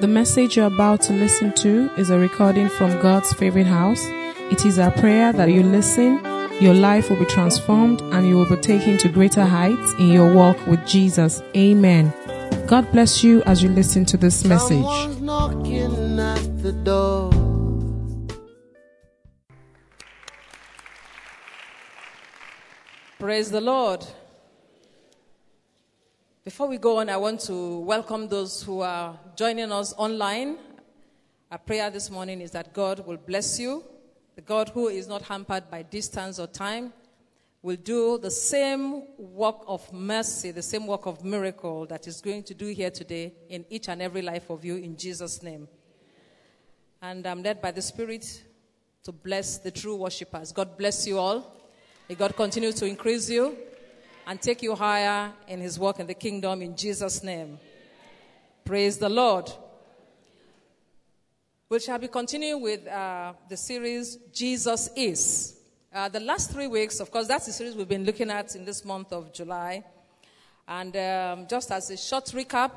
The message you're about to listen to is a recording from God's favorite house. It is our prayer that you listen, your life will be transformed, and you will be taken to greater heights in your walk with Jesus. Amen. God bless you as you listen to this message. At the door. Praise the Lord. Before we go on, I want to welcome those who are joining us online. Our prayer this morning is that God will bless you. The God who is not hampered by distance or time will do the same work of mercy, the same work of miracle that is going to do here today in each and every life of you in Jesus' name. And I'm led by the Spirit to bless the true worshippers. God bless you all. May God continue to increase you and take you higher in his work in the kingdom in Jesus' name. Praise the Lord. We shall be continuing with uh, the series Jesus Is. Uh, the last three weeks, of course, that's the series we've been looking at in this month of July. And um, just as a short recap,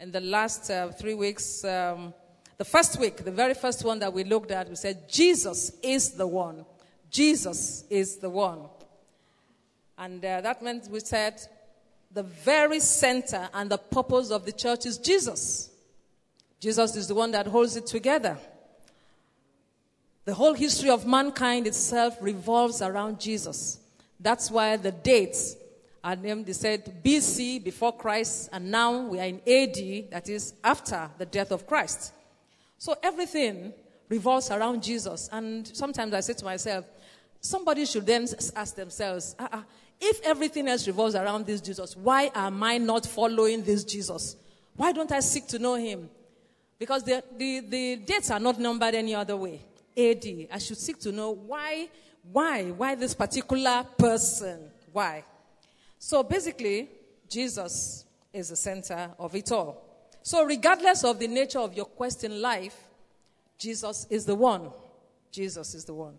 in the last uh, three weeks, um, the first week, the very first one that we looked at, we said, Jesus is the one. Jesus is the one. And uh, that meant we said the very center and the purpose of the church is Jesus. Jesus is the one that holds it together. The whole history of mankind itself revolves around Jesus. That's why the dates are named, they said BC, before Christ, and now we are in AD, that is after the death of Christ. So everything revolves around Jesus. And sometimes I say to myself, somebody should then ask themselves, uh-uh, if everything else revolves around this Jesus, why am I not following this Jesus? Why don't I seek to know him? Because the, the, the dates are not numbered any other way. AD. I should seek to know why, why, why this particular person? Why? So basically, Jesus is the center of it all. So regardless of the nature of your quest in life, Jesus is the one. Jesus is the one.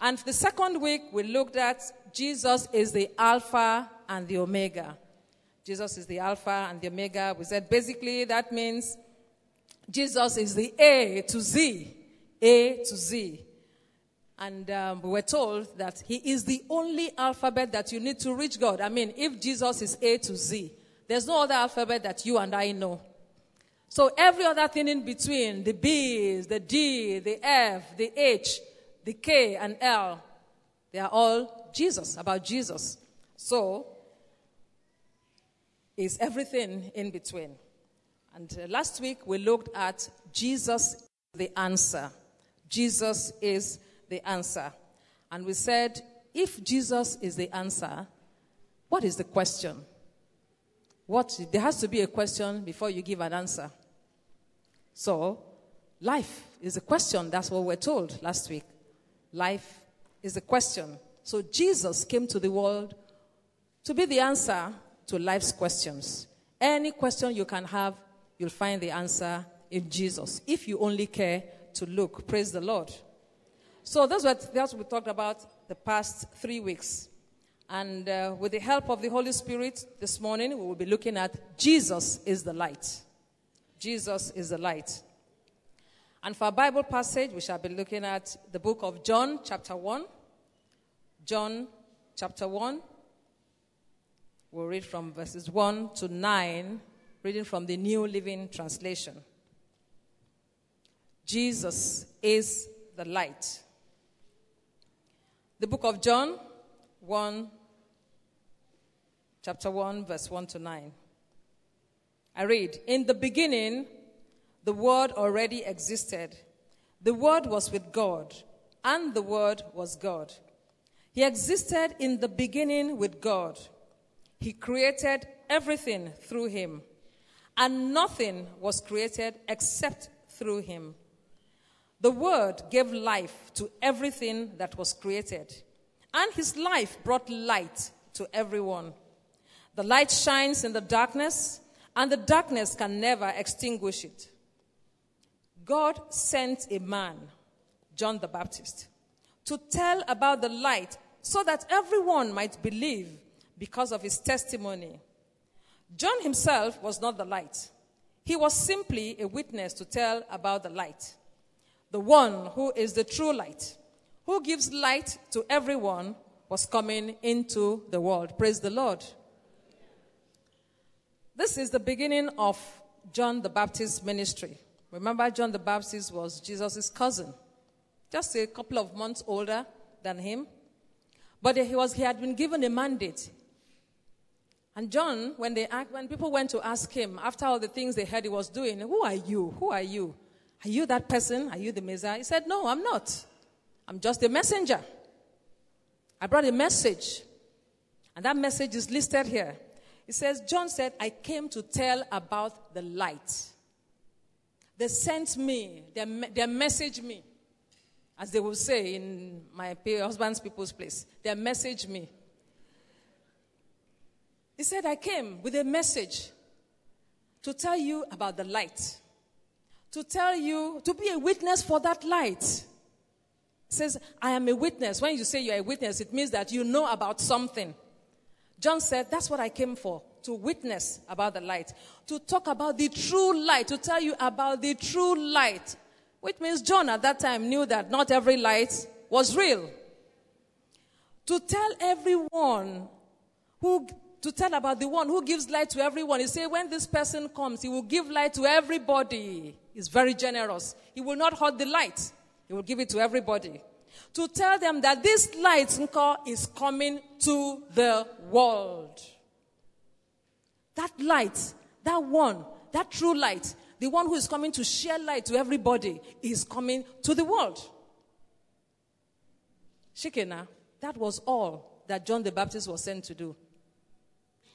And the second week, we looked at Jesus is the Alpha and the Omega. Jesus is the Alpha and the Omega. We said basically that means Jesus is the A to Z. A to Z. And um, we were told that he is the only alphabet that you need to reach God. I mean, if Jesus is A to Z, there's no other alphabet that you and I know. So every other thing in between, the B's, the D, the F, the H, the K and L, they are all Jesus, about Jesus. So, is everything in between. And uh, last week we looked at Jesus, the answer. Jesus is the answer. And we said, if Jesus is the answer, what is the question? What, there has to be a question before you give an answer. So, life is a question. That's what we're told last week. Life is a question. So Jesus came to the world to be the answer to life's questions. Any question you can have, you'll find the answer in Jesus. If you only care to look. Praise the Lord. So that's what, that's what we talked about the past three weeks. And uh, with the help of the Holy Spirit this morning, we will be looking at Jesus is the light. Jesus is the light. And for our Bible passage, we shall be looking at the book of John, chapter 1. John, chapter 1. We'll read from verses 1 to 9, reading from the New Living Translation. Jesus is the light. The book of John, 1, chapter 1, verse 1 to 9. I read In the beginning, the Word already existed. The Word was with God, and the Word was God. He existed in the beginning with God. He created everything through Him, and nothing was created except through Him. The Word gave life to everything that was created, and His life brought light to everyone. The light shines in the darkness, and the darkness can never extinguish it. God sent a man, John the Baptist, to tell about the light so that everyone might believe because of his testimony. John himself was not the light. He was simply a witness to tell about the light, the one who is the true light, who gives light to everyone, was coming into the world. Praise the Lord. This is the beginning of John the Baptist's ministry. Remember, John the Baptist was Jesus' cousin, just a couple of months older than him. But he, was, he had been given a mandate. And John, when, they when people went to ask him, after all the things they heard he was doing, Who are you? Who are you? Are you that person? Are you the Messiah? He said, No, I'm not. I'm just a messenger. I brought a message. And that message is listed here. It says, John said, I came to tell about the light. They sent me, they, they messaged me, as they will say in my husband's people's place. They messaged me. He said, I came with a message to tell you about the light, to tell you, to be a witness for that light says, I am a witness. When you say you're a witness, it means that you know about something. John said, That's what I came for to witness about the light, to talk about the true light, to tell you about the true light. Which means John at that time knew that not every light was real. To tell everyone who, to tell about the one who gives light to everyone. He said, when this person comes, he will give light to everybody. He's very generous. He will not hold the light. He will give it to everybody. To tell them that this light is coming to the world. That light, that one, that true light, the one who is coming to share light to everybody, is coming to the world. Shikena, that was all that John the Baptist was sent to do.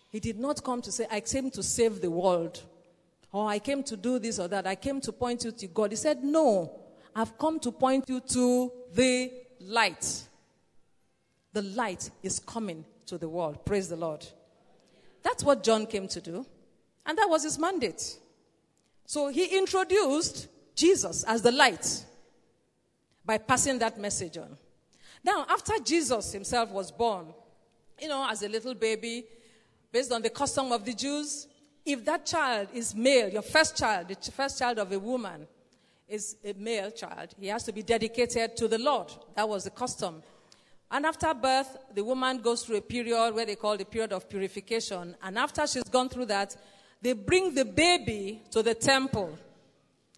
He did not come to say, I came to save the world, or I came to do this or that. I came to point you to God. He said, No. I've come to point you to the light. The light is coming to the world. Praise the Lord. That's what John came to do. And that was his mandate. So he introduced Jesus as the light by passing that message on. Now, after Jesus himself was born, you know, as a little baby, based on the custom of the Jews, if that child is male, your first child, the first child of a woman, is a male child, he has to be dedicated to the Lord. That was the custom. And after birth, the woman goes through a period where they call the period of purification. And after she's gone through that, they bring the baby to the temple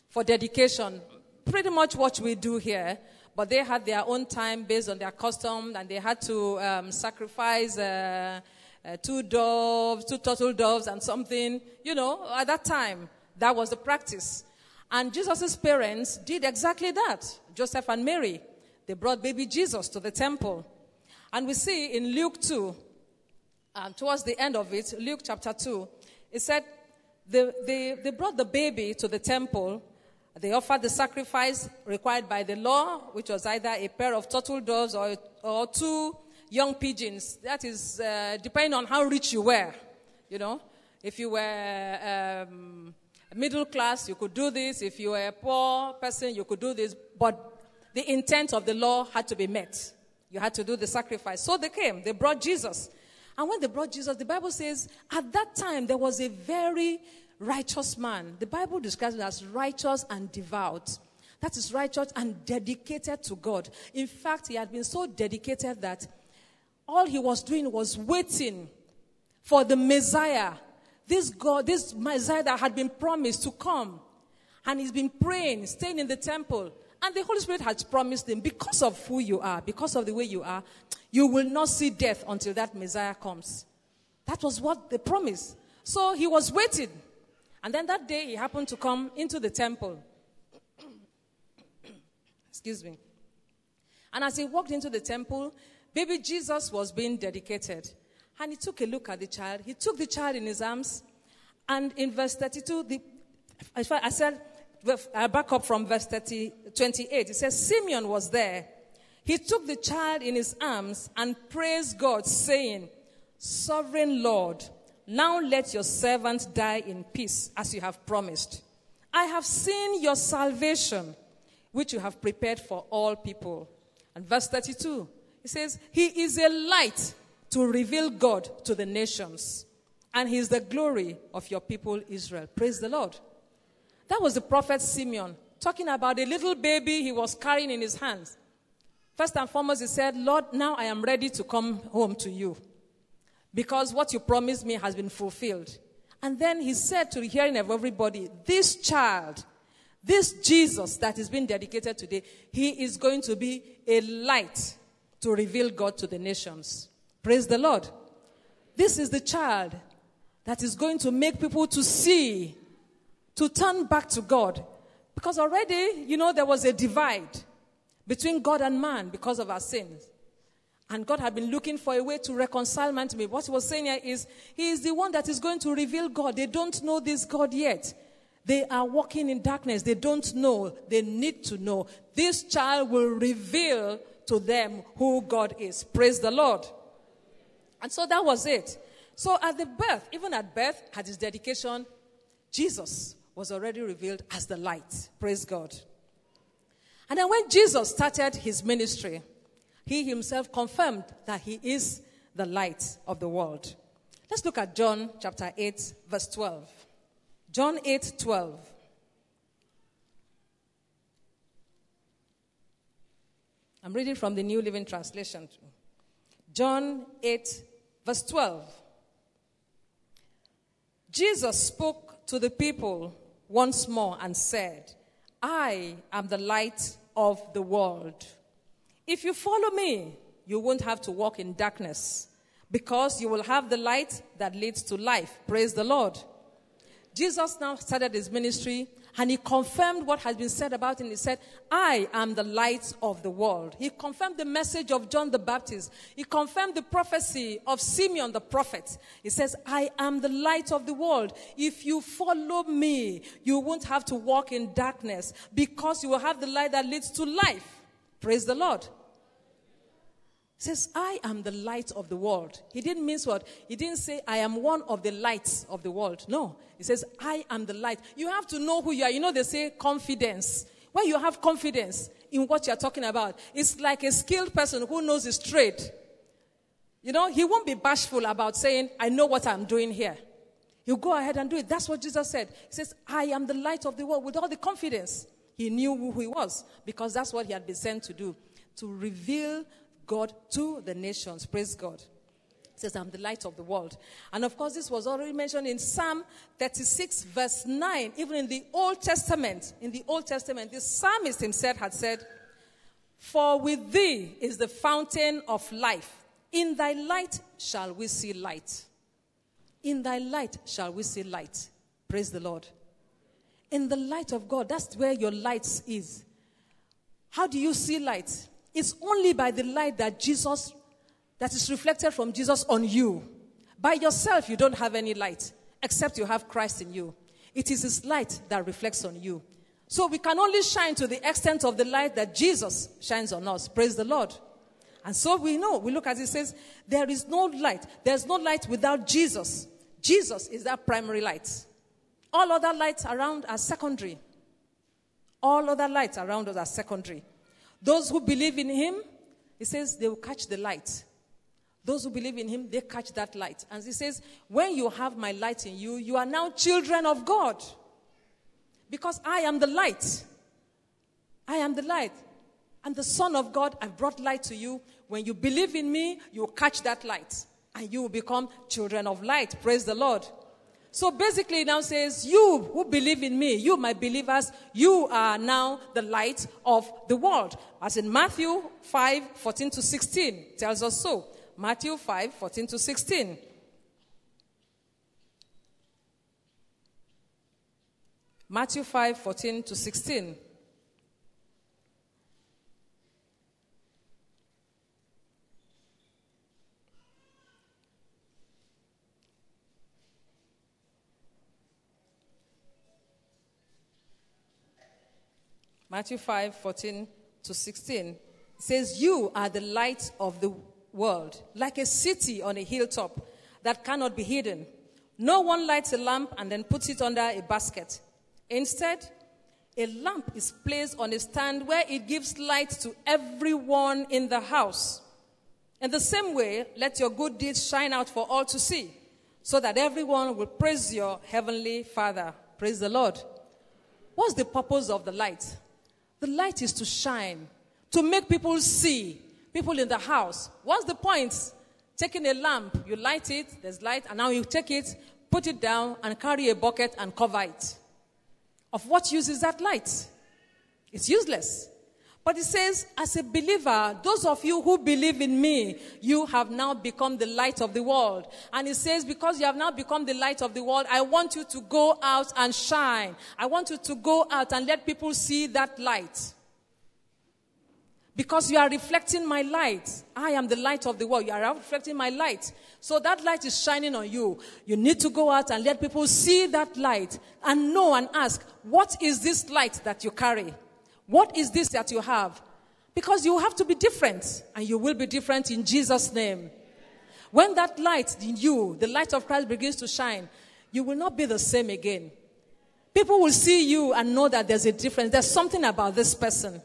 for dedication. Pretty much what we do here. But they had their own time based on their custom, and they had to um, sacrifice uh, uh, two doves, two turtle doves, and something. You know, at that time, that was the practice. And Jesus' parents did exactly that. Joseph and Mary, they brought baby Jesus to the temple. And we see in Luke 2, um, towards the end of it, Luke chapter 2, it said they, they, they brought the baby to the temple. They offered the sacrifice required by the law, which was either a pair of turtle doves or, or two young pigeons. That is, uh, depending on how rich you were. You know, if you were um, middle class, you could do this. If you were a poor person, you could do this. But the intent of the law had to be met. You had to do the sacrifice. So they came, they brought Jesus. And when they brought Jesus, the Bible says at that time there was a very righteous man. The Bible describes him as righteous and devout. That is righteous and dedicated to God. In fact, he had been so dedicated that all he was doing was waiting for the Messiah this God, this Messiah that had been promised to come. And he's been praying, staying in the temple. And the Holy Spirit has promised him, because of who you are, because of the way you are, you will not see death until that Messiah comes. That was what they promised. So he was waiting. And then that day he happened to come into the temple. Excuse me. And as he walked into the temple, baby Jesus was being dedicated. And he took a look at the child. He took the child in his arms. And in verse 32, the, I said, I back up from verse 30, 28. It says, Simeon was there. He took the child in his arms and praised God, saying, Sovereign Lord, now let your servant die in peace, as you have promised. I have seen your salvation, which you have prepared for all people. And verse 32, he says, He is a light to reveal God to the nations. And He is the glory of your people, Israel. Praise the Lord. That was the prophet Simeon talking about a little baby he was carrying in his hands. First and foremost, he said, Lord, now I am ready to come home to you because what you promised me has been fulfilled. And then he said to the hearing of everybody, This child, this Jesus that is being dedicated today, he is going to be a light to reveal God to the nations. Praise the Lord. This is the child that is going to make people to see, to turn back to God. Because already, you know, there was a divide between God and man because of our sins. And God had been looking for a way to reconcile man to me. What he was saying here is, He is the one that is going to reveal God. They don't know this God yet. They are walking in darkness. They don't know. They need to know. This child will reveal to them who God is. Praise the Lord. And so that was it. So at the birth, even at birth, at his dedication, Jesus was already revealed as the light. Praise God. And then when Jesus started his ministry, he himself confirmed that he is the light of the world. Let's look at John chapter 8, verse 12. John 8, 12. I'm reading from the New Living Translation. John 8, verse 12. Jesus spoke to the people once more and said, I am the light of the world. If you follow me, you won't have to walk in darkness because you will have the light that leads to life. Praise the Lord. Jesus now started his ministry and he confirmed what has been said about him. He said, I am the light of the world. He confirmed the message of John the Baptist. He confirmed the prophecy of Simeon the prophet. He says, I am the light of the world. If you follow me, you won't have to walk in darkness because you will have the light that leads to life. Praise the Lord. Says, I am the light of the world. He didn't mean what? He didn't say, I am one of the lights of the world. No. He says, I am the light. You have to know who you are. You know, they say confidence. When you have confidence in what you're talking about, it's like a skilled person who knows his trade. You know, he won't be bashful about saying, I know what I'm doing here. He'll go ahead and do it. That's what Jesus said. He says, I am the light of the world with all the confidence. He knew who he was because that's what he had been sent to do to reveal God to the nations. Praise God. It says, I'm the light of the world. And of course, this was already mentioned in Psalm 36, verse 9. Even in the Old Testament, in the Old Testament, the psalmist himself had said, For with thee is the fountain of life. In thy light shall we see light. In thy light shall we see light. Praise the Lord. In the light of God, that's where your light is. How do you see light? It's only by the light that Jesus, that is reflected from Jesus on you. By yourself, you don't have any light, except you have Christ in you. It is His light that reflects on you. So we can only shine to the extent of the light that Jesus shines on us. Praise the Lord. And so we know, we look as it, says, there is no light. There's no light without Jesus. Jesus is that primary light. All other lights around are secondary. All other lights around us are secondary. Those who believe in him, he says they will catch the light. Those who believe in him, they catch that light. And he says, when you have my light in you, you are now children of God. Because I am the light. I am the light. And the Son of God, I've brought light to you. When you believe in me, you will catch that light. And you will become children of light. Praise the Lord. So basically, now says, You who believe in me, you, my believers, you are now the light of the world. As in Matthew 5 14 to 16 tells us so. Matthew 5 14 to 16. Matthew 5 14 to 16. Matthew 5 14 to 16 says, You are the light of the world, like a city on a hilltop that cannot be hidden. No one lights a lamp and then puts it under a basket. Instead, a lamp is placed on a stand where it gives light to everyone in the house. In the same way, let your good deeds shine out for all to see, so that everyone will praise your heavenly Father. Praise the Lord. What's the purpose of the light? The light is to shine, to make people see, people in the house. What's the point? Taking a lamp, you light it, there's light, and now you take it, put it down, and carry a bucket and cover it. Of what use is that light? It's useless. But it says, as a believer, those of you who believe in me, you have now become the light of the world. And it says, because you have now become the light of the world, I want you to go out and shine. I want you to go out and let people see that light. Because you are reflecting my light. I am the light of the world. You are reflecting my light. So that light is shining on you. You need to go out and let people see that light and know and ask, what is this light that you carry? What is this that you have? Because you have to be different, and you will be different in Jesus' name. When that light in you, the light of Christ begins to shine, you will not be the same again. People will see you and know that there's a difference. There's something about this person.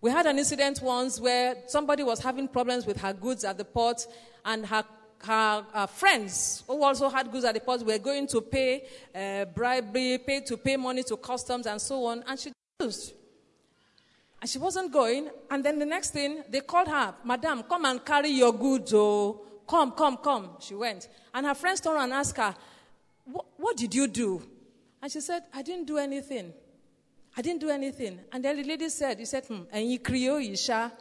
We had an incident once where somebody was having problems with her goods at the port, and her, her, her friends who also had goods at the port were going to pay uh, bribery, pay to pay money to customs, and so on. And she refused. And she wasn't going. And then the next thing, they called her, Madam, come and carry your goods. Oh, come, come, come. She went. And her friends turned and asked her, What did you do? And she said, I didn't do anything. I didn't do anything. And then the lady said, He said, hmm, and you Creole, Isha.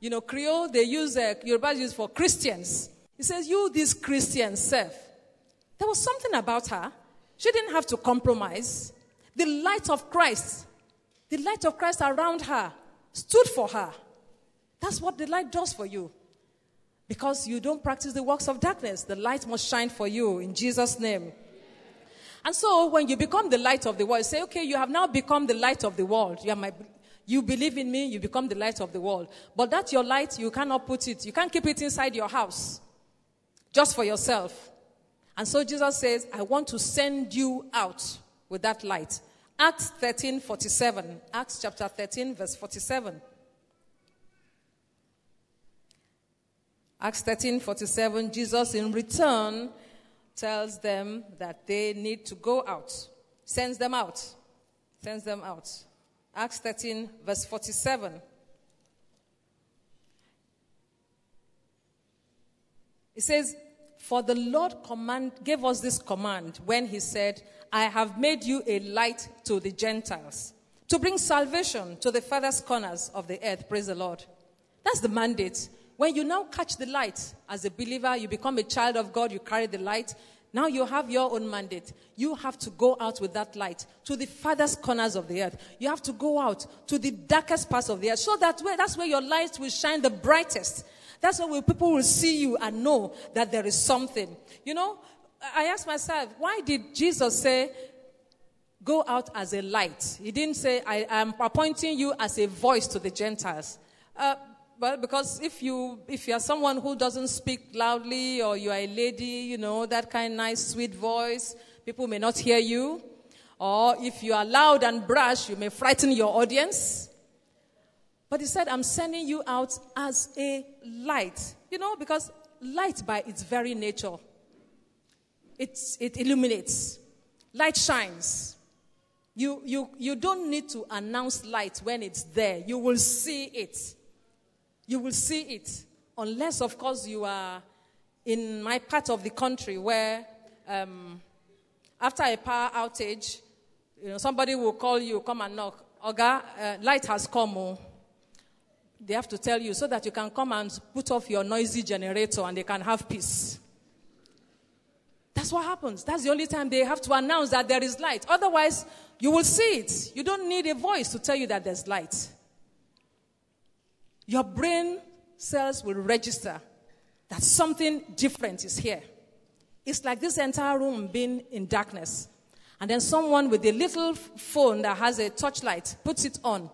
You know, Creole, they use, uh, Yoruba use for Christians. He says, You, these Christians, serve. There was something about her. She didn't have to compromise. The light of Christ the light of Christ around her stood for her. That's what the light does for you. Because you don't practice the works of darkness, the light must shine for you in Jesus' name. And so when you become the light of the world, say, okay, you have now become the light of the world. You, my, you believe in me, you become the light of the world. But that's your light, you cannot put it, you can't keep it inside your house just for yourself. And so Jesus says, I want to send you out with that light. Acts 13 47. Acts chapter 13, verse 47. Acts 13 47, Jesus in return tells them that they need to go out, sends them out, sends them out. Acts 13, verse 47. It says, For the Lord command, gave us this command when he said, I have made you a light to the Gentiles, to bring salvation to the farthest corners of the earth. Praise the Lord. That's the mandate. When you now catch the light as a believer, you become a child of God, you carry the light. Now you have your own mandate. You have to go out with that light to the farthest corners of the earth. You have to go out to the darkest parts of the earth. So that way, that's where your light will shine the brightest. That's where people will see you and know that there is something. You know, I ask myself, why did Jesus say, go out as a light? He didn't say, I am appointing you as a voice to the Gentiles. Uh, well, because if you if you are someone who doesn't speak loudly or you are a lady, you know that kind of nice sweet voice, people may not hear you. Or if you are loud and brash, you may frighten your audience. But he said, I'm sending you out as a light. You know, because light by its very nature it's, it illuminates. Light shines. You, you, you don't need to announce light when it's there. You will see it. You will see it. Unless, of course, you are in my part of the country where um, after a power outage, you know, somebody will call you, come and knock. Oga, uh, light has come. Oh. They have to tell you so that you can come and put off your noisy generator and they can have peace. That's what happens. That's the only time they have to announce that there is light. Otherwise, you will see it. You don't need a voice to tell you that there's light. Your brain cells will register that something different is here. It's like this entire room being in darkness. And then someone with a little phone that has a torchlight puts it on.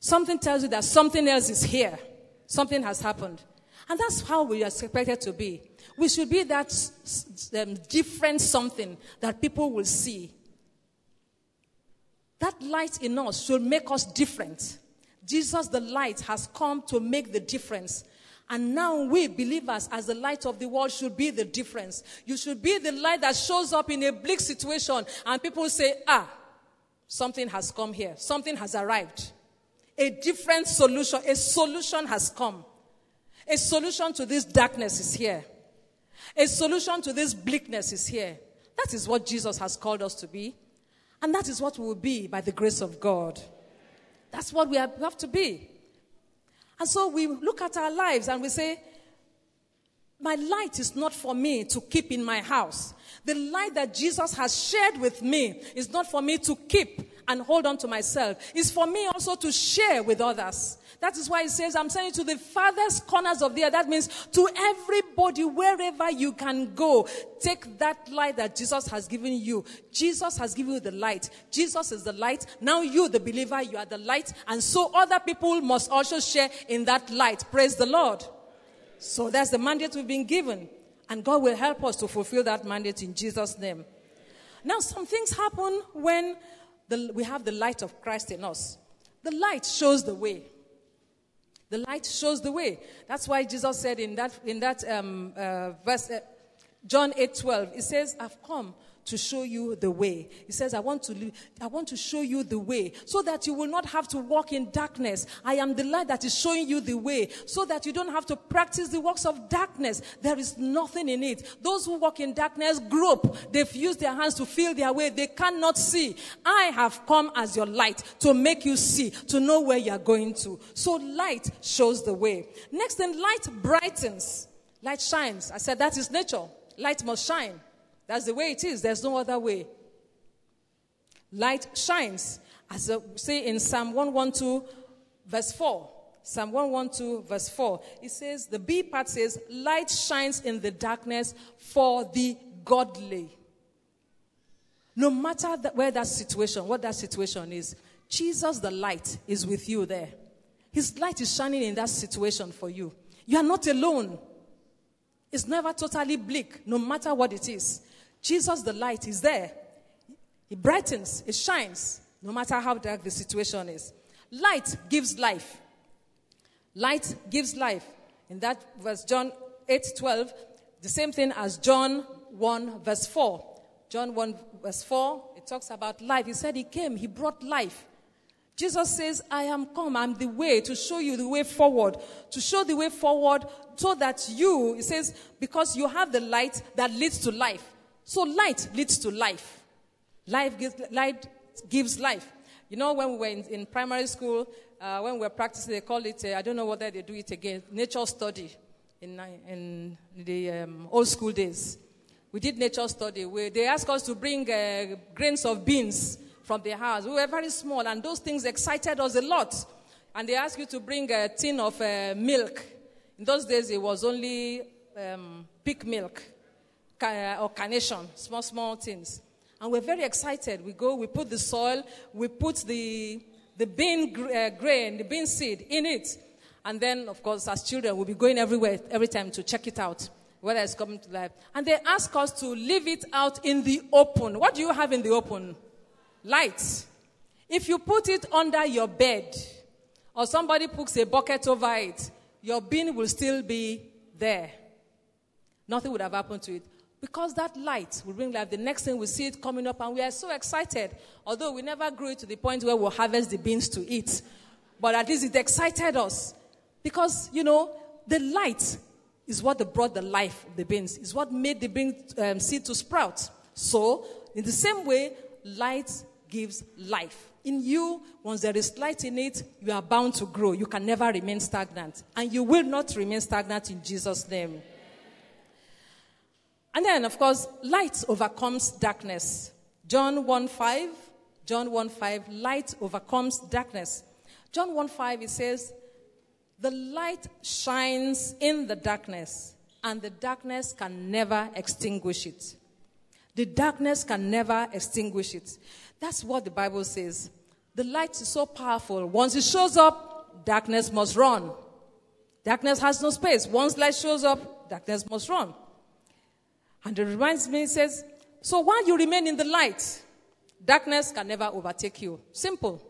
Something tells you that something else is here. Something has happened. And that's how we are expected to be. We should be that um, different something that people will see. That light in us should make us different. Jesus, the light, has come to make the difference. And now we believers, as the light of the world, should be the difference. You should be the light that shows up in a bleak situation and people say, ah, something has come here, something has arrived. A different solution, a solution has come. A solution to this darkness is here. A solution to this bleakness is here. That is what Jesus has called us to be. And that is what we will be by the grace of God. That's what we have to be. And so we look at our lives and we say, My light is not for me to keep in my house. The light that Jesus has shared with me is not for me to keep and hold on to myself. It's for me also to share with others. That is why he says, I'm saying to the farthest corners of the earth. That means to everybody, wherever you can go, take that light that Jesus has given you. Jesus has given you the light. Jesus is the light. Now you, the believer, you are the light. And so other people must also share in that light. Praise the Lord. So that's the mandate we've been given. And God will help us to fulfill that mandate in Jesus' name. Now, some things happen when the, we have the light of Christ in us. The light shows the way. The light shows the way. That's why Jesus said in that, in that um, uh, verse, uh, John 8 12, He says, I've come to show you the way. He says, I want to, I want to show you the way so that you will not have to walk in darkness. I am the light that is showing you the way so that you don't have to practice the works of darkness. There is nothing in it. Those who walk in darkness grope. They've used their hands to feel their way. They cannot see. I have come as your light to make you see, to know where you're going to. So light shows the way. Next thing, light brightens. Light shines. I said that is nature. Light must shine. That's the way it is. There's no other way. Light shines. As we say in Psalm 112, verse 4. Psalm 112, verse 4. It says, the B part says, light shines in the darkness for the godly. No matter the, where that situation, what that situation is, Jesus, the light, is with you there. His light is shining in that situation for you. You are not alone. It's never totally bleak, no matter what it is. Jesus, the light, is there. It brightens, it shines, no matter how dark the situation is. Light gives life. Light gives life. In that verse, John 8 12, the same thing as John 1 verse 4. John 1 verse 4, it talks about life. He said he came, he brought life. Jesus says, I am come, I'm the way to show you the way forward, to show the way forward so that you, he says, because you have the light that leads to life. So light leads to life. Life gives, light gives life. You know, when we were in, in primary school, uh, when we were practicing, they call it, uh, I don't know whether they do it again, nature study in, in the um, old school days. We did nature study where they asked us to bring uh, grains of beans from their house. We were very small, and those things excited us a lot. And they asked you to bring a tin of uh, milk. In those days, it was only um, Peak milk or carnation, small, small things. And we're very excited. We go, we put the soil, we put the, the bean uh, grain, the bean seed in it. And then, of course, as children, we'll be going everywhere, every time to check it out, whether it's coming to life. And they ask us to leave it out in the open. What do you have in the open? Light. If you put it under your bed, or somebody puts a bucket over it, your bean will still be there. Nothing would have happened to it. Because that light will bring life. The next thing we see it coming up, and we are so excited. Although we never grew it to the point where we'll harvest the beans to eat. But at least it excited us. Because, you know, the light is what brought the life of the beans, is what made the bean um, seed to sprout. So, in the same way, light gives life. In you, once there is light in it, you are bound to grow. You can never remain stagnant. And you will not remain stagnant in Jesus' name. And then, of course, light overcomes darkness. John 1 5, John 1 5, light overcomes darkness. John 1 5, it says, The light shines in the darkness, and the darkness can never extinguish it. The darkness can never extinguish it. That's what the Bible says. The light is so powerful. Once it shows up, darkness must run. Darkness has no space. Once light shows up, darkness must run. And it reminds me, it says, So while you remain in the light, darkness can never overtake you. Simple.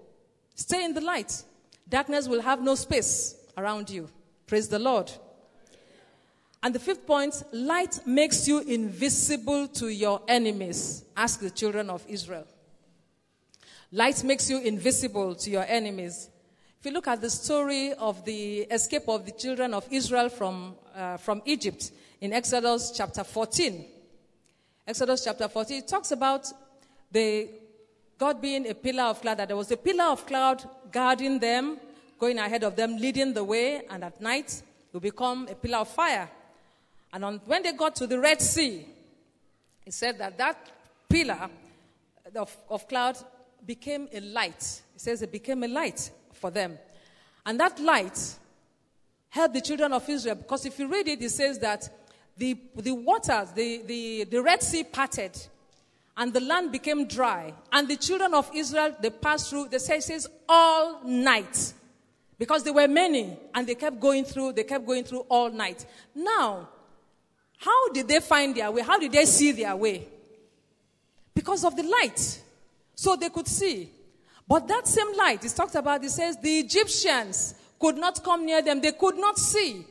Stay in the light. Darkness will have no space around you. Praise the Lord. And the fifth point light makes you invisible to your enemies. Ask the children of Israel. Light makes you invisible to your enemies. If you look at the story of the escape of the children of Israel from, uh, from Egypt in Exodus chapter 14, Exodus chapter 14, it talks about the God being a pillar of cloud, that there was a pillar of cloud guarding them, going ahead of them, leading the way, and at night it will become a pillar of fire. And on, when they got to the Red Sea, it said that that pillar of, of cloud became a light. It says it became a light for them. And that light helped the children of Israel because if you read it, it says that the, the waters, the, the, the Red Sea parted and the land became dry. And the children of Israel, they passed through, they say, says all night. Because there were many and they kept going through, they kept going through all night. Now, how did they find their way? How did they see their way? Because of the light. So they could see. But that same light is talked about, it says the Egyptians could not come near them, they could not see.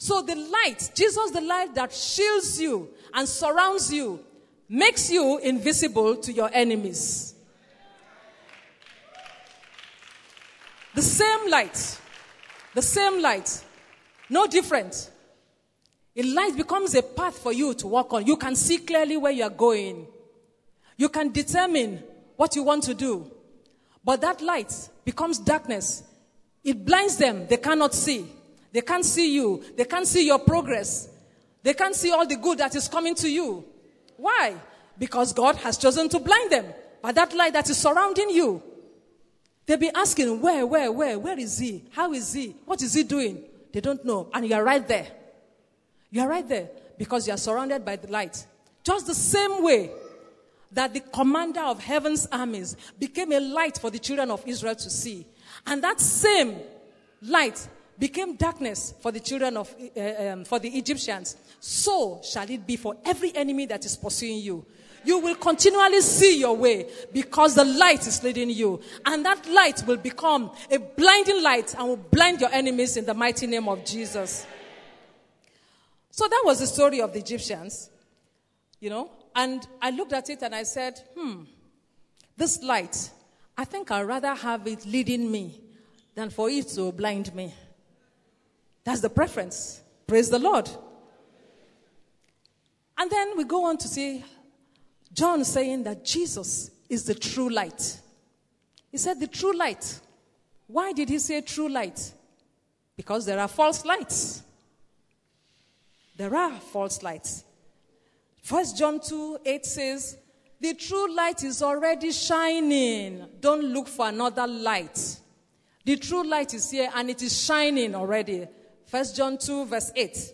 So the light, Jesus, the light that shields you and surrounds you, makes you invisible to your enemies. The same light, the same light, no different. A light becomes a path for you to walk on. You can see clearly where you are going. You can determine what you want to do. But that light becomes darkness. It blinds them. They cannot see. They can't see you. They can't see your progress. They can't see all the good that is coming to you. Why? Because God has chosen to blind them by that light that is surrounding you. They'll be asking, where, where, where, where is he? How is he? What is he doing? They don't know. And you're right there. You're right there because you're surrounded by the light. Just the same way that the commander of heaven's armies became a light for the children of Israel to see. And that same light became darkness for the children of, uh, um, for the Egyptians. So shall it be for every enemy that is pursuing you. You will continually see your way because the light is leading you. And that light will become a blinding light and will blind your enemies in the mighty name of Jesus. So that was the story of the Egyptians, you know. And I looked at it and I said, hmm, this light, I think I'd rather have it leading me than for it to blind me. That's the preference. Praise the Lord. And then we go on to see John saying that Jesus is the true light. He said, the true light. Why did he say true light? Because there are false lights. There are false lights. First John 2 8 says, The true light is already shining. Don't look for another light. The true light is here and it is shining already. First John 2, verse 8.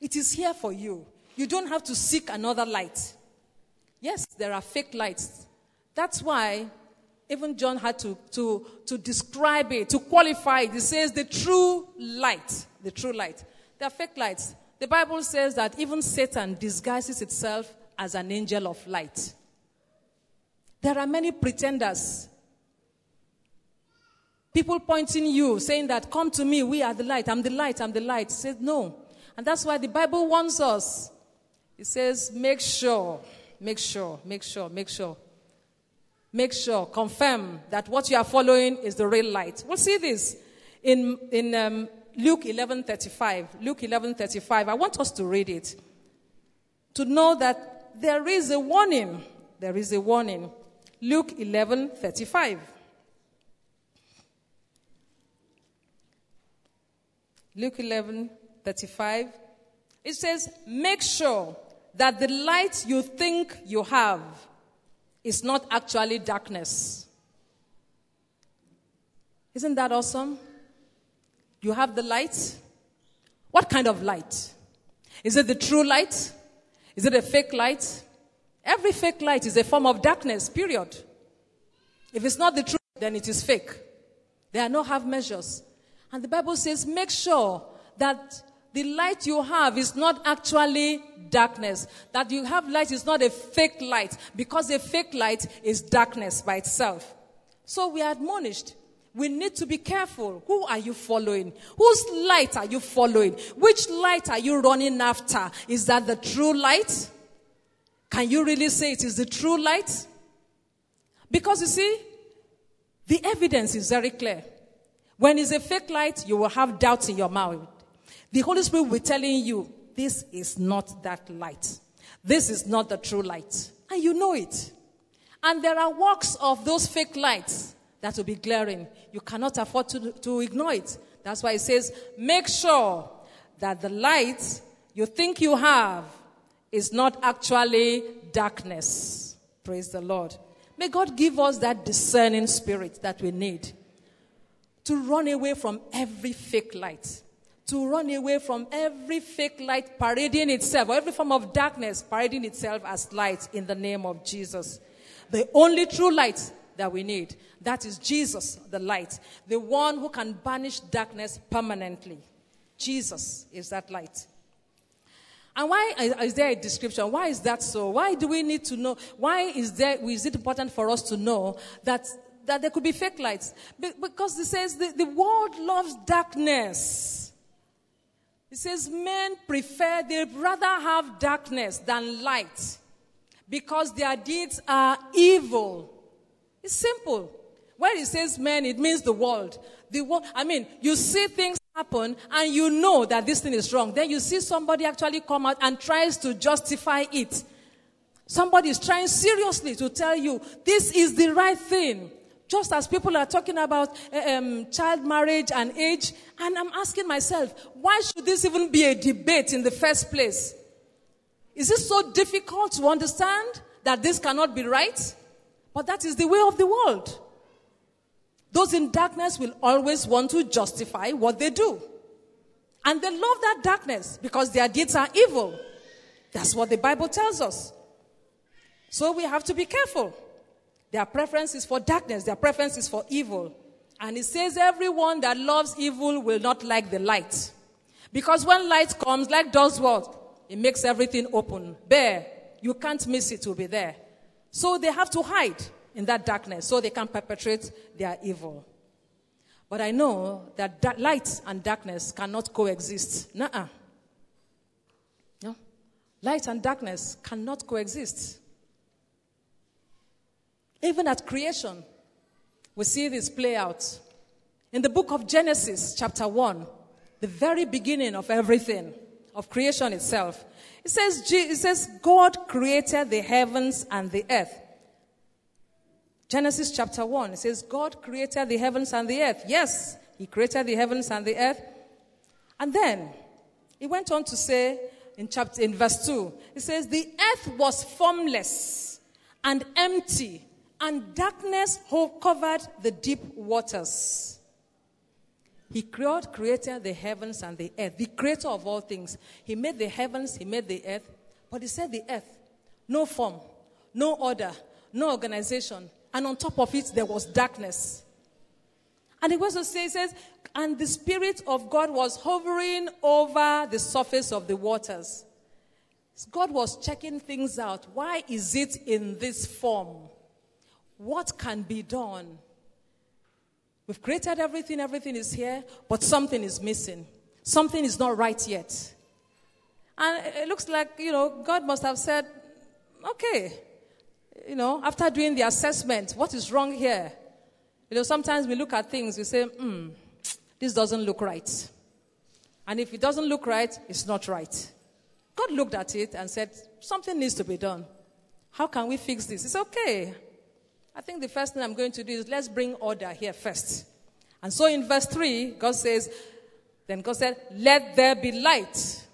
It is here for you. You don't have to seek another light. Yes, there are fake lights. That's why even John had to, to, to describe it, to qualify it. He says the true light. The true light. There are fake lights. The Bible says that even Satan disguises itself as an angel of light. There are many pretenders. People pointing you, saying that, come to me, we are the light, I'm the light, I'm the light. Says no. And that's why the Bible warns us. It says, make sure, make sure, make sure, make sure. Make sure, confirm that what you are following is the real light. We'll see this in, in um, Luke 11:35. Luke 11:35. I want us to read it to know that there is a warning. There is a warning. Luke 11:35. Luke 11:35. It says, "Make sure that the light you think you have is not actually darkness." Isn't that awesome? You have the light. What kind of light? Is it the true light? Is it a fake light? Every fake light is a form of darkness, period. If it's not the truth, then it is fake. There are no half measures. And the Bible says, make sure that the light you have is not actually darkness. That you have light is not a fake light, because a fake light is darkness by itself. So we are admonished we need to be careful. Who are you following? Whose light are you following? Which light are you running after? Is that the true light? Can you really say it is the true light? Because you see, the evidence is very clear. When it's a fake light, you will have doubts in your mind. The Holy Spirit will be telling you, this is not that light. This is not the true light. And you know it. And there are works of those fake lights that will be glaring. You cannot afford to, to ignore it. That's why it says, make sure that the light you think you have is not actually darkness. Praise the Lord. May God give us that discerning spirit that we need to run away from every fake light, to run away from every fake light parading itself, or every form of darkness parading itself as light in the name of Jesus. The only true light that we need, that is Jesus, the light, the one who can banish darkness permanently. Jesus is that light. And why is there a description? Why is that so? Why do we need to know? Why is there, is it important for us to know that, that there could be fake lights? Because it says the, the world loves darkness. It says men prefer, they rather have darkness than light because their deeds are evil. It's simple. When it says men, it means the world. The world, I mean, you see things happen and you know that this thing is wrong. Then you see somebody actually come out and tries to justify it. Somebody is trying seriously to tell you this is the right thing. Just as people are talking about uh, um, child marriage and age, and I'm asking myself, why should this even be a debate in the first place? Is it so difficult to understand that this cannot be right? But that is the way of the world. Those in darkness will always want to justify what they do. And they love that darkness because their deeds are evil. That's what the Bible tells us. So we have to be careful. Their preference is for darkness, their preference is for evil. And it says, everyone that loves evil will not like the light. Because when light comes, light does what? It makes everything open, bare. You can't miss it, it will be there. So they have to hide in that darkness so they can perpetrate their evil. But I know that da- light and darkness cannot coexist. Nuh-uh. No. Light and darkness cannot coexist. Even at creation, we see this play out. In the book of Genesis, chapter 1, the very beginning of everything, of creation itself, it says, it says God created the heavens and the earth. Genesis chapter 1, it says, God created the heavens and the earth. Yes, He created the heavens and the earth. And then He went on to say in chapter in verse 2, it says, The earth was formless and empty, and darkness covered the deep waters. He created the heavens and the earth, the creator of all things. He made the heavens, he made the earth, but he said the earth, no form, no order, no organization, and on top of it, there was darkness. And it also says, says, and the Spirit of God was hovering over the surface of the waters. God was checking things out. Why is it in this form? What can be done? We've created everything, everything is here, but something is missing. Something is not right yet. And it looks like, you know, God must have said, okay, you know, after doing the assessment, what is wrong here? You know, sometimes we look at things, we say, hmm, this doesn't look right. And if it doesn't look right, it's not right. God looked at it and said, something needs to be done. How can we fix this? It's okay. I think the first thing I'm going to do is let's bring order here first. And so in verse 3, God says, then God said, let there be light.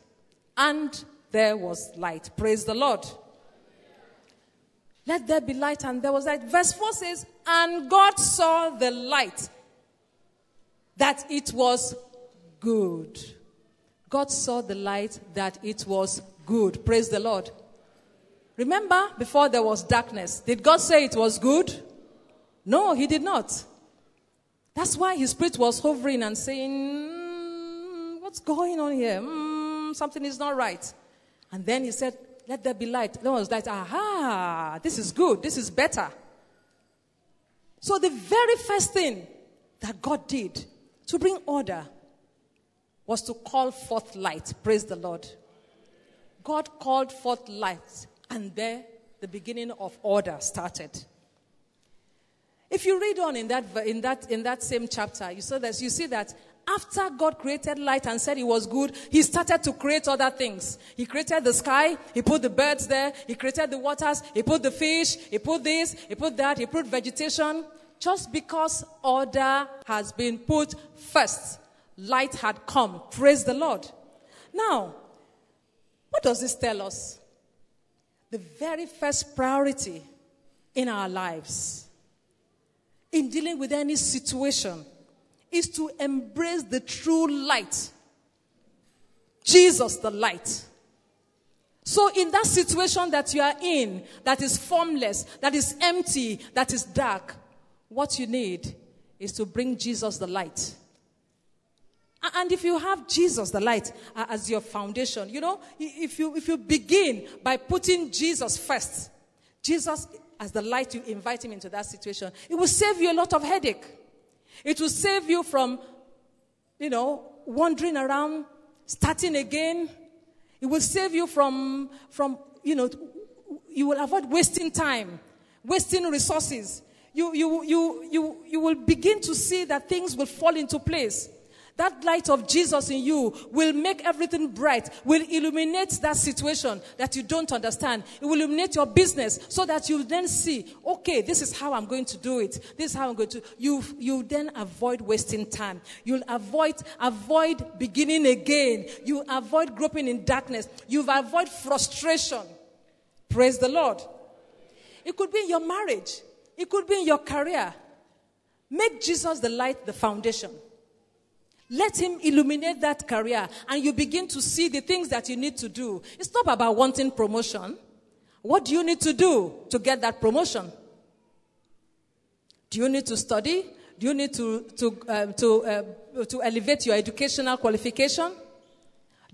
And there was light. Praise the Lord. Let there be light, and there was light. Verse 4 says, And God saw the light, that it was good. God saw the light, that it was good. Praise the Lord. Remember, before there was darkness, did God say it was good? No, He did not. That's why His Spirit was hovering and saying, mm, What's going on here? Mm, something is not right. And then He said, let there be light. There was light. Aha, this is good. This is better. So the very first thing that God did to bring order was to call forth light. Praise the Lord. God called forth light, and there the beginning of order started. If you read on in that, in that, in that same chapter, you, saw this, you see that after God created light and said it was good, He started to create other things. He created the sky, He put the birds there, He created the waters, He put the fish, He put this, He put that, He put vegetation. Just because order has been put first, light had come. Praise the Lord. Now, what does this tell us? The very first priority in our lives, in dealing with any situation, is to embrace the true light. Jesus, the light. So, in that situation that you are in, that is formless, that is empty, that is dark, what you need is to bring Jesus, the light. And if you have Jesus, the light, as your foundation, you know, if you, if you begin by putting Jesus first, Jesus as the light, you invite him into that situation, it will save you a lot of headache. It will save you from, you know, wandering around, starting again. It will save you from, from, you know, you will avoid wasting time, wasting resources. You, you, you, you, you will begin to see that things will fall into place. That light of Jesus in you will make everything bright, will illuminate that situation that you don't understand. It will illuminate your business so that you then see, okay, this is how I'm going to do it. This is how I'm going to. You, you then avoid wasting time. You'll avoid, avoid beginning again. You avoid groping in darkness. You avoid frustration. Praise the Lord. It could be in your marriage. It could be in your career. Make Jesus the light, the foundation. Let him illuminate that career and you begin to see the things that you need to do. It's not about wanting promotion. What do you need to do to get that promotion? Do you need to study? Do you need to, to, uh, to, uh, to elevate your educational qualification?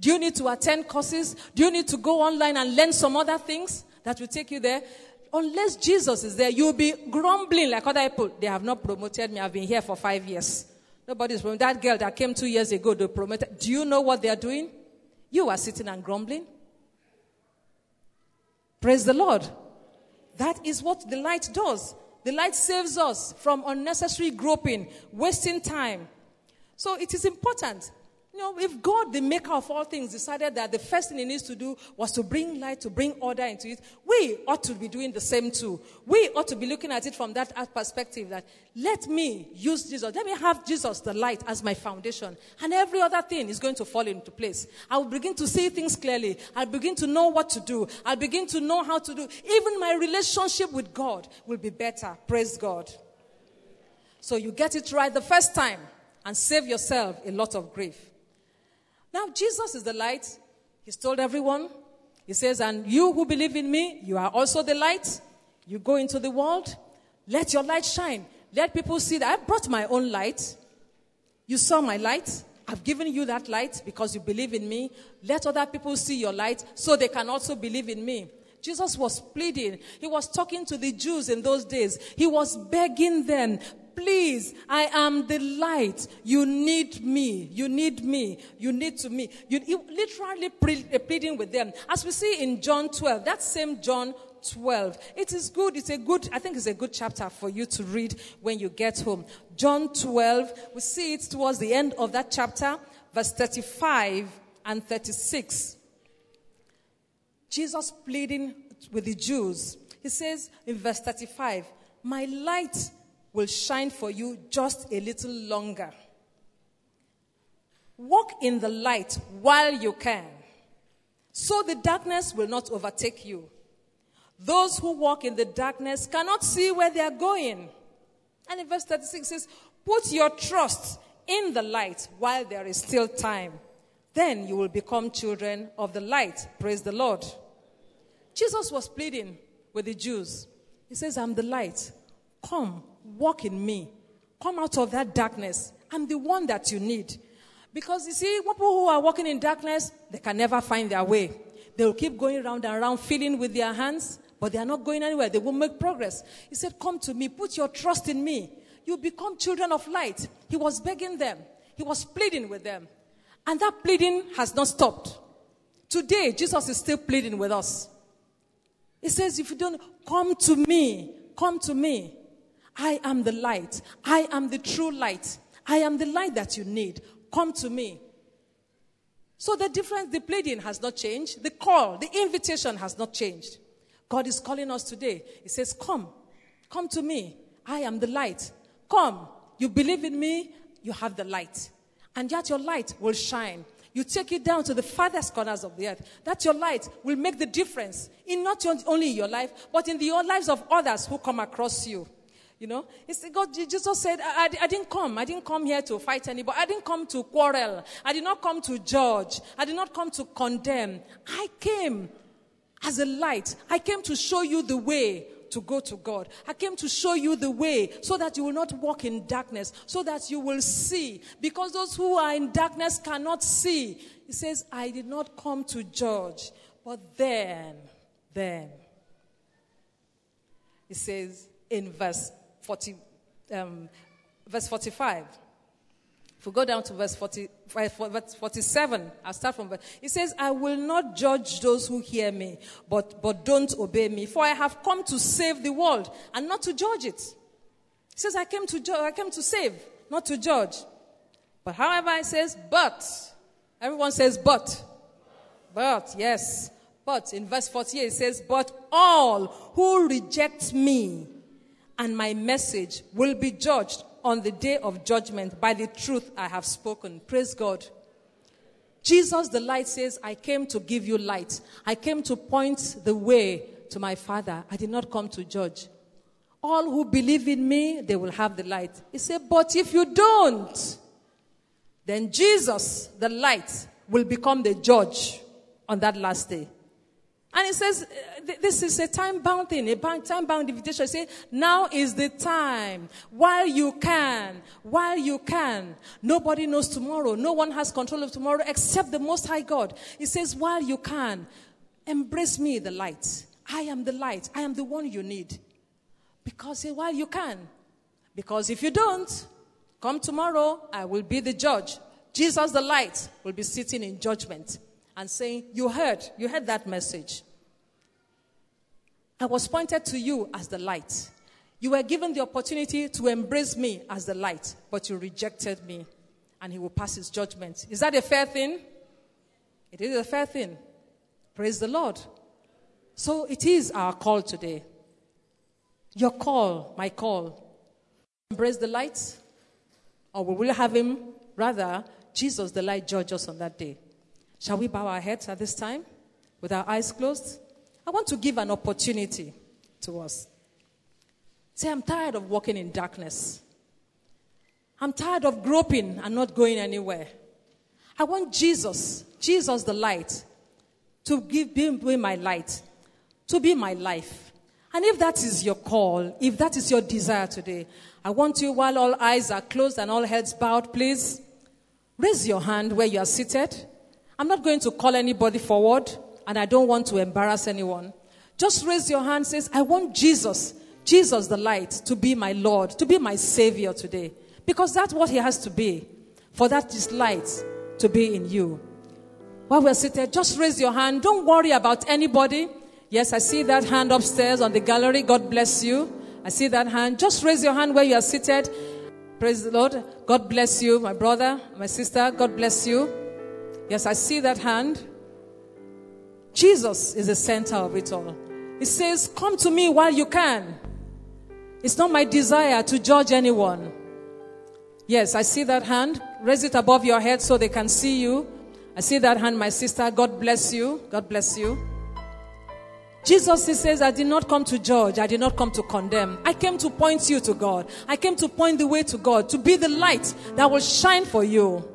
Do you need to attend courses? Do you need to go online and learn some other things that will take you there? Unless Jesus is there, you'll be grumbling like other people. They have not promoted me. I've been here for five years. Nobody's promoted. That girl that came two years ago, they promoted. Do you know what they are doing? You are sitting and grumbling. Praise the Lord. That is what the light does. The light saves us from unnecessary groping, wasting time. So it is important. You know, if God, the maker of all things, decided that the first thing he needs to do was to bring light, to bring order into it, we ought to be doing the same too. We ought to be looking at it from that perspective that let me use Jesus. Let me have Jesus, the light, as my foundation. And every other thing is going to fall into place. I will begin to see things clearly. I'll begin to know what to do. I'll begin to know how to do. Even my relationship with God will be better. Praise God. So you get it right the first time and save yourself a lot of grief. Now, Jesus is the light. He's told everyone. He says, And you who believe in me, you are also the light. You go into the world. Let your light shine. Let people see that I brought my own light. You saw my light. I've given you that light because you believe in me. Let other people see your light so they can also believe in me. Jesus was pleading. He was talking to the Jews in those days. He was begging them, please, I am the light. You need me. You need me. You need to me. You, you literally pre- uh, pleading with them. As we see in John 12, that same John 12. It is good. It's a good, I think it's a good chapter for you to read when you get home. John 12, we see it towards the end of that chapter, verse 35 and 36. Jesus pleading with the Jews. He says in verse 35, My light will shine for you just a little longer. Walk in the light while you can, so the darkness will not overtake you. Those who walk in the darkness cannot see where they are going. And in verse 36 says, Put your trust in the light while there is still time. Then you will become children of the light. Praise the Lord. Jesus was pleading with the Jews. He says, I'm the light. Come, walk in me. Come out of that darkness. I'm the one that you need. Because you see, people who are walking in darkness, they can never find their way. They will keep going around and around, feeling with their hands, but they are not going anywhere. They won't make progress. He said, Come to me, put your trust in me. You become children of light. He was begging them, he was pleading with them. And that pleading has not stopped. Today, Jesus is still pleading with us. He says, If you don't come to me, come to me. I am the light. I am the true light. I am the light that you need. Come to me. So the difference, the pleading has not changed. The call, the invitation has not changed. God is calling us today. He says, Come, come to me. I am the light. Come. You believe in me, you have the light. And yet your light will shine. You take it down to the farthest corners of the earth. That your light will make the difference in not only your life, but in the lives of others who come across you. You know, it's, God, Jesus said, I, I, I, didn't come. I didn't come here to fight anybody. I didn't come to quarrel. I did not come to judge. I did not come to condemn. I came as a light. I came to show you the way to go to God. I came to show you the way so that you will not walk in darkness, so that you will see. Because those who are in darkness cannot see. He says, I did not come to judge. But then, then, he says in verse 40, um, verse 45, if we go down to verse 40, verse 47, I'll start from verse. It says, I will not judge those who hear me, but, but don't obey me. For I have come to save the world and not to judge it. He says, I came to, ju- I came to save, not to judge. But however, it says, but. Everyone says, but. But, yes. But in verse 48, it says, But all who reject me and my message will be judged on the day of judgment by the truth I have spoken. Praise God. Jesus, the light, says, I came to give you light. I came to point the way to my Father. I did not come to judge. All who believe in me, they will have the light. He said, But if you don't, then Jesus, the light, will become the judge on that last day. And it says, uh, this is a time bound thing, a time bound invitation. Say, now is the time. While you can, while you can. Nobody knows tomorrow. No one has control of tomorrow except the Most High God. He says, while you can, embrace me, the light. I am the light. I am the one you need. Because while you can. Because if you don't, come tomorrow, I will be the judge. Jesus, the light, will be sitting in judgment and saying, You heard, you heard that message. I was pointed to you as the light. You were given the opportunity to embrace me as the light, but you rejected me, and he will pass his judgment. Is that a fair thing? It is a fair thing. Praise the Lord. So it is our call today. Your call, my call. Embrace the light, or we will have him, rather, Jesus, the light, judge us on that day. Shall we bow our heads at this time with our eyes closed? I want to give an opportunity to us. Say, I'm tired of walking in darkness. I'm tired of groping and not going anywhere. I want Jesus, Jesus the light, to give be my light, to be my life. And if that is your call, if that is your desire today, I want you, while all eyes are closed and all heads bowed, please raise your hand where you are seated. I'm not going to call anybody forward, and I don't want to embarrass anyone. Just raise your hand, says, I want Jesus, Jesus the light, to be my Lord, to be my Savior today. Because that's what He has to be. For that is light to be in you. While we're seated, just raise your hand. Don't worry about anybody. Yes, I see that hand upstairs on the gallery. God bless you. I see that hand. Just raise your hand where you are seated. Praise the Lord. God bless you, my brother, my sister. God bless you. Yes, I see that hand. Jesus is the center of it all. He says, Come to me while you can. It's not my desire to judge anyone. Yes, I see that hand. Raise it above your head so they can see you. I see that hand, my sister. God bless you. God bless you. Jesus he says, I did not come to judge. I did not come to condemn. I came to point you to God. I came to point the way to God, to be the light that will shine for you.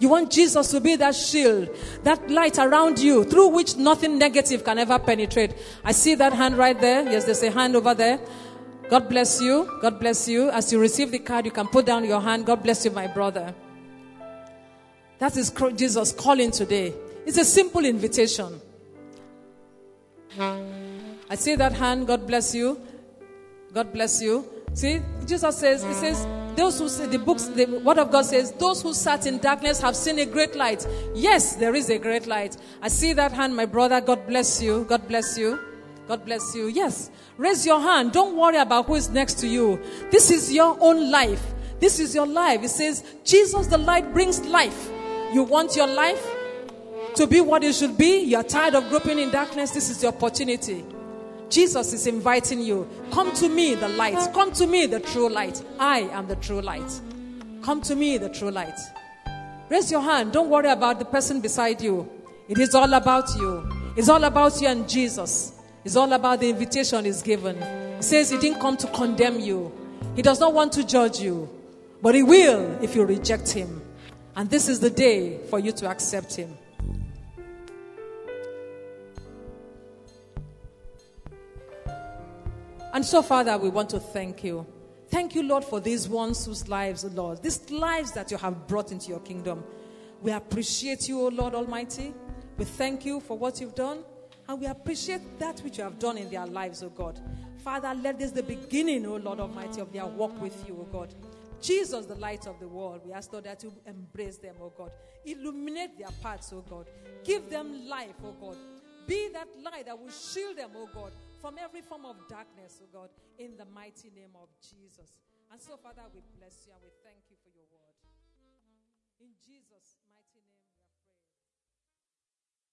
You want Jesus to be that shield, that light around you through which nothing negative can ever penetrate. I see that hand right there. Yes, there's a hand over there. God bless you. God bless you. As you receive the card, you can put down your hand. God bless you, my brother. That is Jesus calling today. It's a simple invitation. I see that hand. God bless you. God bless you. See, Jesus says, He says, those who say the books, the word of God says, those who sat in darkness have seen a great light. Yes, there is a great light. I see that hand, my brother. God bless you. God bless you. God bless you. Yes. Raise your hand. Don't worry about who is next to you. This is your own life. This is your life. It says, Jesus the light brings life. You want your life to be what it should be? You are tired of groping in darkness? This is the opportunity. Jesus is inviting you. Come to me, the light. Come to me, the true light. I am the true light. Come to me, the true light. Raise your hand. Don't worry about the person beside you. It is all about you. It's all about you and Jesus. It's all about the invitation He's given. He says He didn't come to condemn you, He does not want to judge you, but He will if you reject Him. And this is the day for you to accept Him. And so, Father, we want to thank you. Thank you, Lord, for these ones whose lives, Lord, these lives that you have brought into your kingdom. We appreciate you, O Lord Almighty. We thank you for what you've done, and we appreciate that which you have done in their lives, O God. Father, let this the beginning, O Lord Almighty, of their walk with you, O God. Jesus, the light of the world, we ask, Lord, that you embrace them, O God. Illuminate their paths, O God. Give them life, O God. Be that light that will shield them, O God, from every form of darkness, O God, in the mighty name of Jesus. And so, Father, we bless you and we